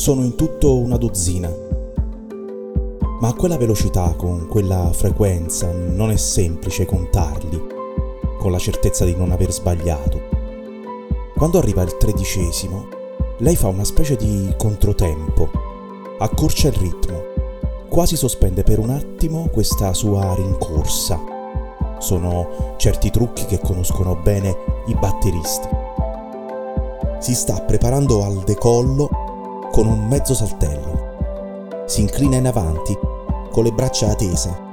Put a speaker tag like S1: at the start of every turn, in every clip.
S1: sono in tutto una dozzina. Ma a quella velocità, con quella frequenza, non è semplice contarli, con la certezza di non aver sbagliato. Quando arriva il tredicesimo, lei fa una specie di controtempo, accorcia il ritmo, quasi sospende per un attimo questa sua rincorsa. Sono certi trucchi che conoscono bene i batteristi si sta preparando al decollo con un mezzo saltello. Si inclina in avanti con le braccia tese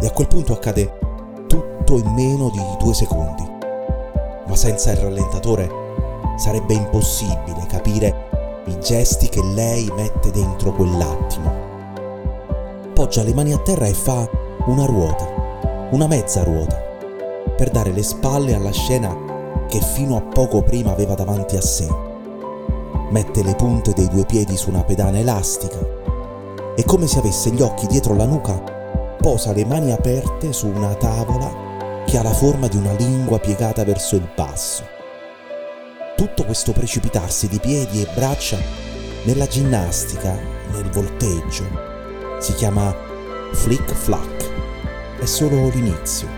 S1: e a quel punto accade tutto in meno di due secondi. Ma senza il rallentatore sarebbe impossibile capire i gesti che lei mette dentro quell'attimo. Poggia le mani a terra e fa una ruota, una mezza ruota, per dare le spalle alla scena che fino a poco prima aveva davanti a sé. Mette le punte dei due piedi su una pedana elastica e come se avesse gli occhi dietro la nuca, posa le mani aperte su una tavola che ha la forma di una lingua piegata verso il basso. Tutto questo precipitarsi di piedi e braccia nella ginnastica, nel volteggio, si chiama flick flack. È solo l'inizio,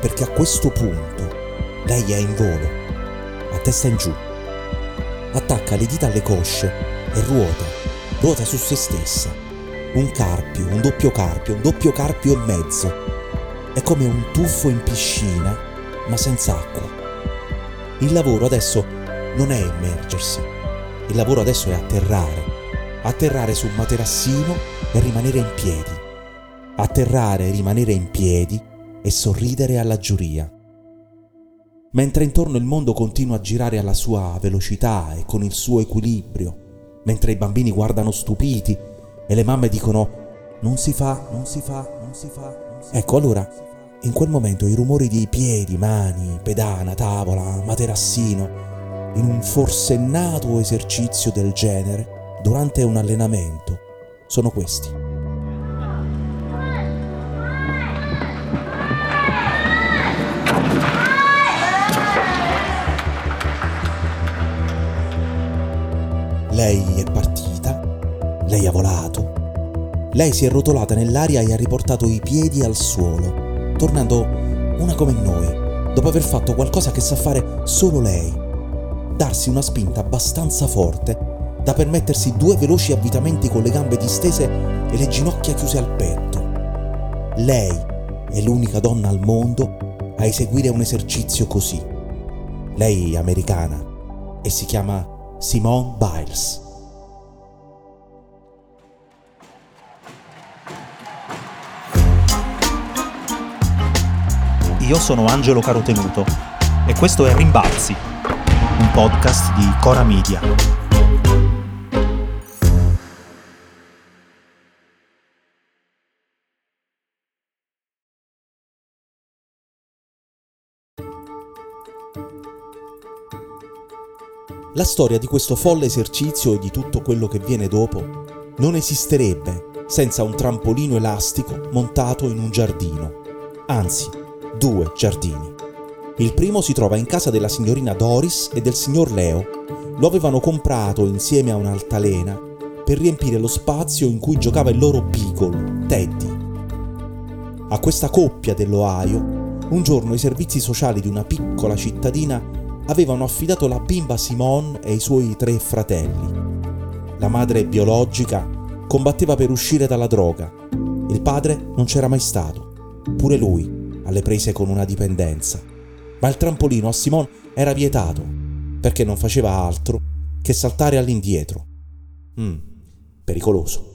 S1: perché a questo punto lei è in volo, a testa in giù. Attacca le dita alle cosce e ruota, ruota su se stessa. Un carpio, un doppio carpio, un doppio carpio e mezzo. È come un tuffo in piscina, ma senza acqua. Il lavoro adesso non è immergersi. Il lavoro adesso è atterrare. Atterrare su un materassino e rimanere in piedi. Atterrare e rimanere in piedi e sorridere alla giuria mentre intorno il mondo continua a girare alla sua velocità e con il suo equilibrio, mentre i bambini guardano stupiti e le mamme dicono non si fa, non si fa, non si fa. Non si ecco allora, in quel momento i rumori di piedi, mani, pedana, tavola, materassino, in un forsennato esercizio del genere, durante un allenamento, sono questi. Lei è partita, lei ha volato, lei si è rotolata nell'aria e ha riportato i piedi al suolo, tornando una come noi, dopo aver fatto qualcosa che sa fare solo lei, darsi una spinta abbastanza forte da permettersi due veloci avvitamenti con le gambe distese e le ginocchia chiuse al petto. Lei è l'unica donna al mondo a eseguire un esercizio così. Lei è americana e si chiama Simone Biles.
S2: Io sono Angelo Carotenuto e questo è Rimbalzi, un podcast di Cora Media.
S1: La storia di questo folle esercizio e di tutto quello che viene dopo non esisterebbe senza un trampolino elastico montato in un giardino. Anzi, due giardini. Il primo si trova in casa della signorina Doris e del signor Leo. Lo avevano comprato insieme a un'altalena per riempire lo spazio in cui giocava il loro beagle, Teddy. A questa coppia dell'Ohio, un giorno i servizi sociali di una piccola cittadina avevano affidato la bimba Simone e i suoi tre fratelli. La madre biologica combatteva per uscire dalla droga. Il padre non c'era mai stato, pure lui alle prese con una dipendenza. Ma il trampolino a Simone era vietato, perché non faceva altro che saltare all'indietro. Mm, pericoloso.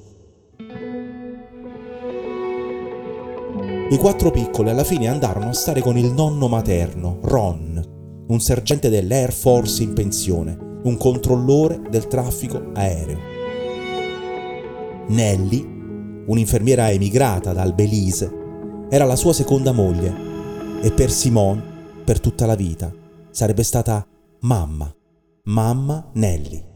S1: I quattro piccoli alla fine andarono a stare con il nonno materno, Ron, un sergente dell'Air Force in pensione, un controllore del traffico aereo. Nelly, un'infermiera emigrata dal Belize, era la sua seconda moglie e per Simone, per tutta la vita, sarebbe stata mamma, mamma Nelly.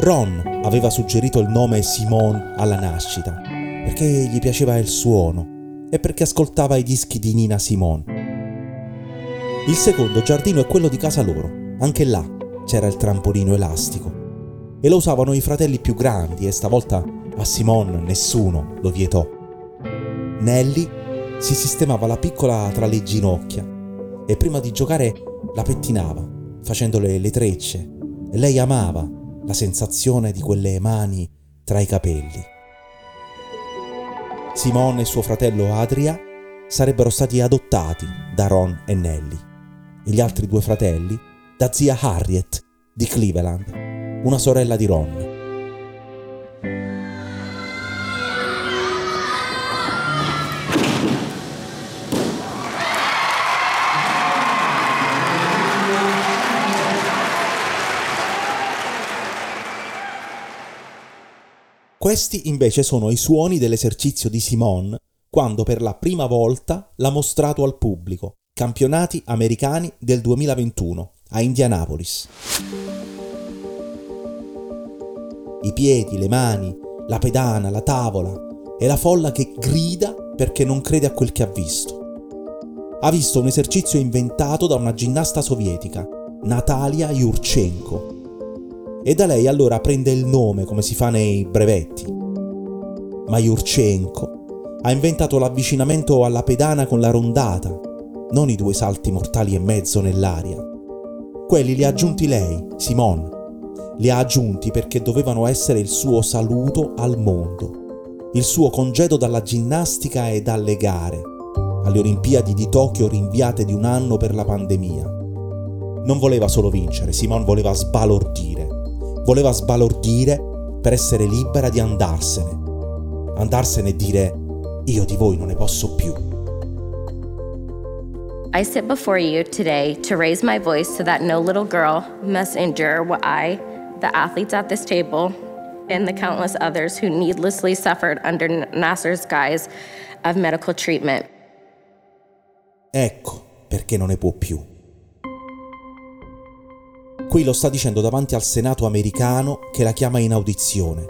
S1: Ron aveva suggerito il nome Simone alla nascita perché gli piaceva il suono e perché ascoltava i dischi di Nina Simone. Il secondo giardino è quello di casa loro, anche là, c'era il trampolino elastico e lo usavano i fratelli più grandi e stavolta a Simone nessuno lo vietò. Nelly si sistemava la piccola tra le ginocchia e prima di giocare la pettinava, facendole le trecce, e lei amava la sensazione di quelle mani tra i capelli. Simone e suo fratello Adria sarebbero stati adottati da Ron e Nelly e gli altri due fratelli da zia Harriet di Cleveland una sorella di Ron. Questi invece sono i suoni dell'esercizio di Simone quando per la prima volta l'ha mostrato al pubblico, campionati americani del 2021 a Indianapolis i piedi, le mani, la pedana, la tavola e la folla che grida perché non crede a quel che ha visto. Ha visto un esercizio inventato da una ginnasta sovietica, Natalia Yurchenko, e da lei allora prende il nome come si fa nei brevetti. Ma Yurchenko ha inventato l'avvicinamento alla pedana con la rondata, non i due salti mortali e mezzo nell'aria. Quelli li ha aggiunti lei, Simone, li ha aggiunti perché dovevano essere il suo saluto al mondo, il suo congedo dalla ginnastica e dalle gare, alle Olimpiadi di Tokyo rinviate di un anno per la pandemia. Non voleva solo vincere, Simone voleva sbalordire. Voleva sbalordire per essere libera di andarsene. Andarsene e dire io di voi non ne posso più.
S3: I sit before you today to raise my voice so that no little girl must endure what I the athletes at this table, and the countless others who needlessly suffered under Nasser's guise of medical treatment.
S1: Ecco perché non ne può più. Qui lo sta dicendo davanti al Senato americano che la chiama in audizione.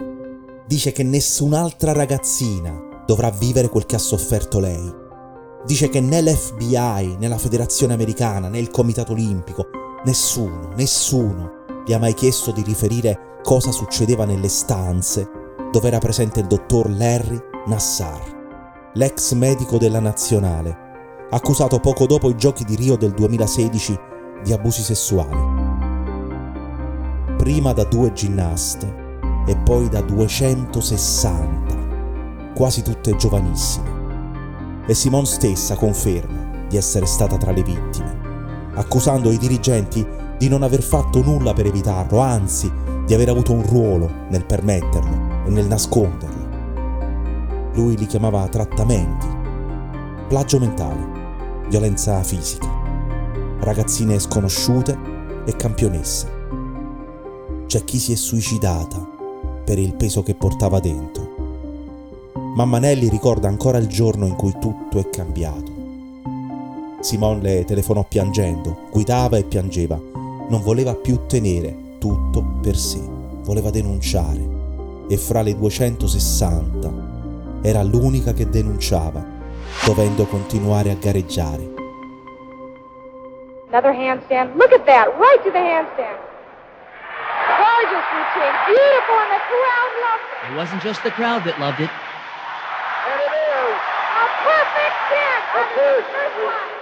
S1: Dice che nessun'altra ragazzina dovrà vivere quel che ha sofferto lei. Dice che né l'FBI, né la Federazione Americana, né il Comitato Olimpico, nessuno, nessuno gli ha mai chiesto di riferire cosa succedeva nelle stanze dove era presente il dottor Larry Nassar, l'ex medico della nazionale, accusato poco dopo i giochi di Rio del 2016 di abusi sessuali. Prima da due ginnaste e poi da 260, quasi tutte giovanissime. E Simone stessa conferma di essere stata tra le vittime, accusando i dirigenti di non aver fatto nulla per evitarlo, anzi di aver avuto un ruolo nel permetterlo e nel nasconderlo. Lui li chiamava trattamenti, plagio mentale, violenza fisica, ragazzine sconosciute e campionesse. C'è chi si è suicidata per il peso che portava dentro. Mamma Nelly ricorda ancora il giorno in cui tutto è cambiato. Simone le telefonò piangendo, guidava e piangeva non voleva più tenere tutto per sé, voleva denunciare e fra le 260 era l'unica che denunciava, dovendo continuare a gareggiare.
S4: Another handstand. Look at that, right to the handstand. Gorgeous routine, beautiful, and the crowd loved it.
S5: It wasn't just the crowd that loved it.
S4: A perfect kick. One.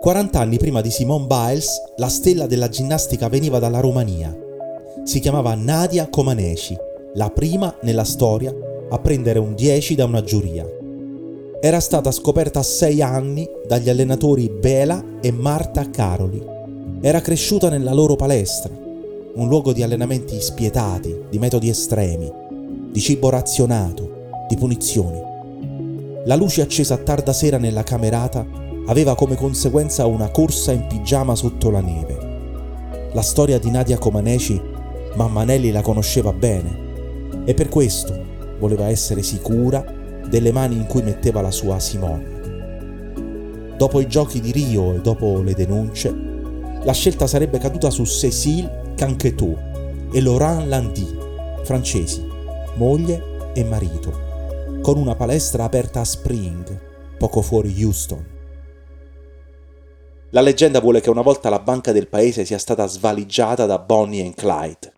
S1: 40 anni prima di Simone Biles, la stella della ginnastica veniva dalla Romania. Si chiamava Nadia Comaneci, la prima nella storia a prendere un 10 da una giuria. Era stata scoperta a 6 anni dagli allenatori Bela e Marta Caroli. Era cresciuta nella loro palestra, un luogo di allenamenti spietati, di metodi estremi, di cibo razionato, di punizioni. La luce accesa a tarda sera nella camerata aveva come conseguenza una corsa in pigiama sotto la neve. La storia di Nadia Comaneci mamma Nelly la conosceva bene e per questo voleva essere sicura delle mani in cui metteva la sua Simone. Dopo i giochi di Rio e dopo le denunce, la scelta sarebbe caduta su Cécile Canquetou e Laurent Landy, francesi, moglie e marito, con una palestra aperta a Spring, poco fuori Houston. La leggenda vuole che una volta la banca del paese sia stata svaligiata da Bonnie e Clyde.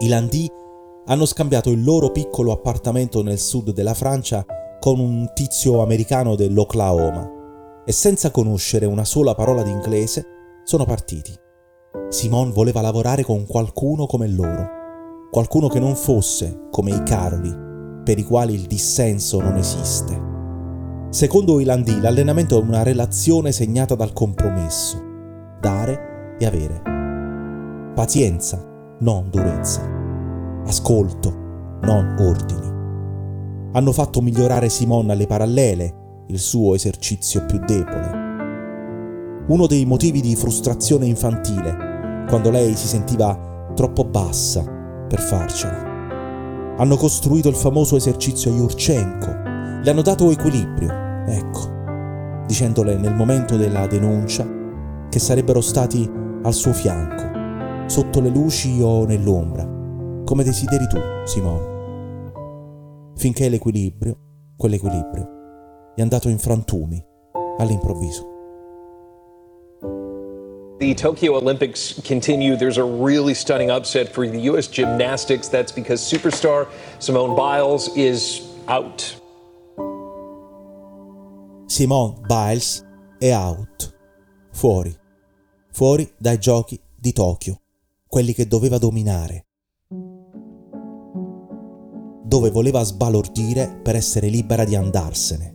S1: I Landy hanno scambiato il loro piccolo appartamento nel sud della Francia con un tizio americano dell'Oklahoma e senza conoscere una sola parola di inglese sono partiti. Simone voleva lavorare con qualcuno come loro, qualcuno che non fosse come i Caroli, per i quali il dissenso non esiste. Secondo i Landi, l'allenamento è una relazione segnata dal compromesso, dare e avere. Pazienza, non durezza. Ascolto, non ordini. Hanno fatto migliorare Simone alle parallele, il suo esercizio più debole. Uno dei motivi di frustrazione infantile, quando lei si sentiva troppo bassa per farcela. Hanno costruito il famoso esercizio Yurchenko, le hanno dato equilibrio, ecco, dicendole nel momento della denuncia che sarebbero stati al suo fianco, sotto le luci o nell'ombra, come desideri tu, Simone. Finché l'equilibrio, quell'equilibrio, è andato in frantumi all'improvviso.
S6: The Tokyo Olympics continue. There's a really stunning upset for the U.S. gymnastics. That's because superstar Simone Biles is out.
S1: Simone Biles è out. Fuori. Fuori dai giochi di Tokyo. Quelli che doveva dominare. Dove voleva sbalordire per essere libera di andarsene.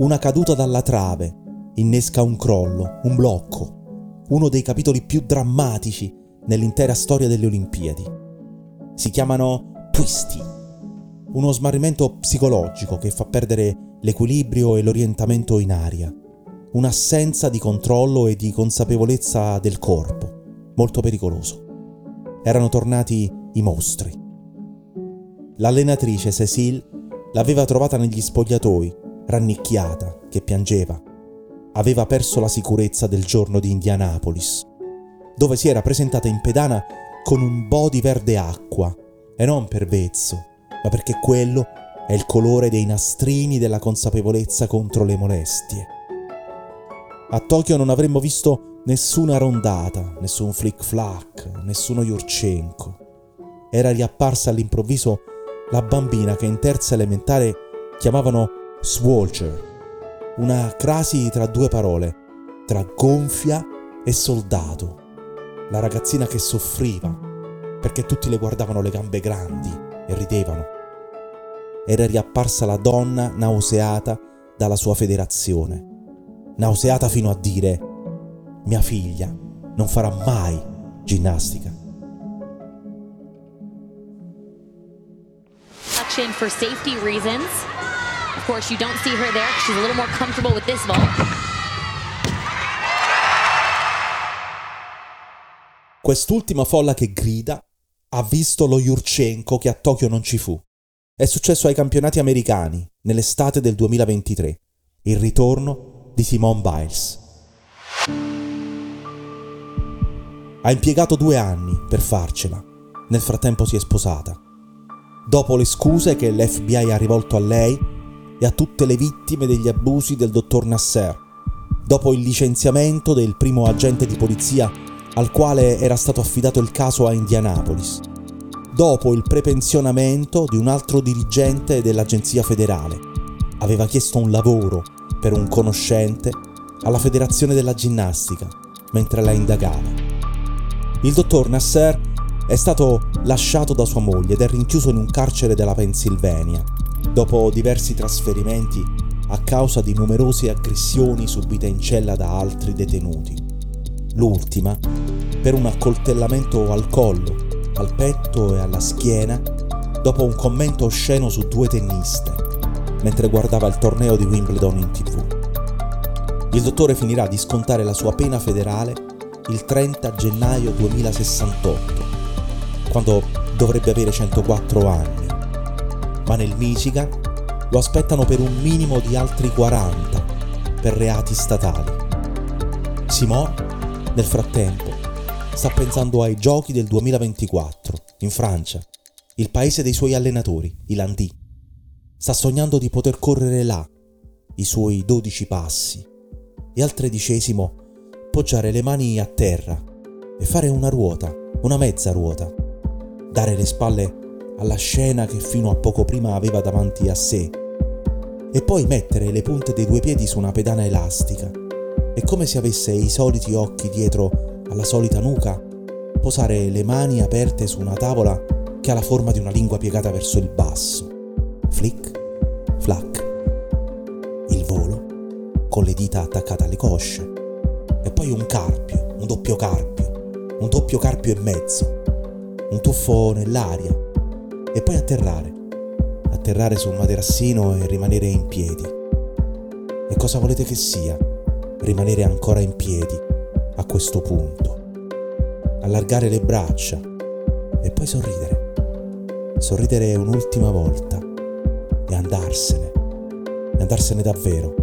S1: Una caduta dalla trave innesca un crollo, un blocco, uno dei capitoli più drammatici nell'intera storia delle Olimpiadi. Si chiamano twisti, uno smarrimento psicologico che fa perdere l'equilibrio e l'orientamento in aria, un'assenza di controllo e di consapevolezza del corpo, molto pericoloso. Erano tornati i mostri. L'allenatrice Cecile l'aveva trovata negli spogliatoi rannicchiata, che piangeva. Aveva perso la sicurezza del giorno di Indianapolis, dove si era presentata in pedana con un body verde acqua, e non per vezzo, ma perché quello è il colore dei nastrini della consapevolezza contro le molestie. A Tokyo non avremmo visto nessuna rondata, nessun flick flack, nessuno Yurchenko. Era riapparsa all'improvviso la bambina che in terza elementare chiamavano Swolcher, una crasi tra due parole, tra gonfia e soldato. La ragazzina che soffriva, perché tutti le guardavano le gambe grandi e ridevano. Era riapparsa la donna nauseata dalla sua federazione, nauseata fino a dire, mia figlia non farà mai ginnastica.
S7: For safety reasons. Course, you don't see her there. She's a little more comfortable with this vault.
S1: Quest'ultima folla che grida ha visto lo Yurchenko che a Tokyo non ci fu. È successo ai campionati americani nell'estate del 2023. Il ritorno di Simone Biles. Ha impiegato due anni per farcela. Nel frattempo si è sposata. Dopo le scuse che l'FBI ha rivolto a lei, e a tutte le vittime degli abusi del dottor Nasser, dopo il licenziamento del primo agente di polizia al quale era stato affidato il caso a Indianapolis, dopo il prepensionamento di un altro dirigente dell'agenzia federale. Aveva chiesto un lavoro per un conoscente alla Federazione della Ginnastica mentre la indagava. Il dottor Nasser è stato lasciato da sua moglie ed è rinchiuso in un carcere della Pennsylvania dopo diversi trasferimenti a causa di numerose aggressioni subite in cella da altri detenuti. L'ultima per un accoltellamento al collo, al petto e alla schiena dopo un commento osceno su due tenniste mentre guardava il torneo di Wimbledon in tv. Il dottore finirà di scontare la sua pena federale il 30 gennaio 2068, quando dovrebbe avere 104 anni ma nel Michigan lo aspettano per un minimo di altri 40 per reati statali. Simon, nel frattempo, sta pensando ai giochi del 2024 in Francia, il paese dei suoi allenatori, i Landì. Sta sognando di poter correre là, i suoi dodici passi e al tredicesimo poggiare le mani a terra e fare una ruota, una mezza ruota, dare le spalle alla scena che fino a poco prima aveva davanti a sé e poi mettere le punte dei due piedi su una pedana elastica e come se avesse i soliti occhi dietro alla solita nuca, posare le mani aperte su una tavola che ha la forma di una lingua piegata verso il basso. Flick, flac. Il volo, con le dita attaccate alle cosce. E poi un carpio, un doppio carpio, un doppio carpio e mezzo. Un tuffo nell'aria. E poi atterrare. Atterrare su un materassino e rimanere in piedi. E cosa volete che sia? Rimanere ancora in piedi a questo punto. Allargare le braccia e poi sorridere. Sorridere un'ultima volta e andarsene. E andarsene davvero.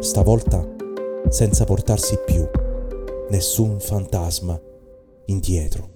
S1: Stavolta senza portarsi più nessun fantasma indietro.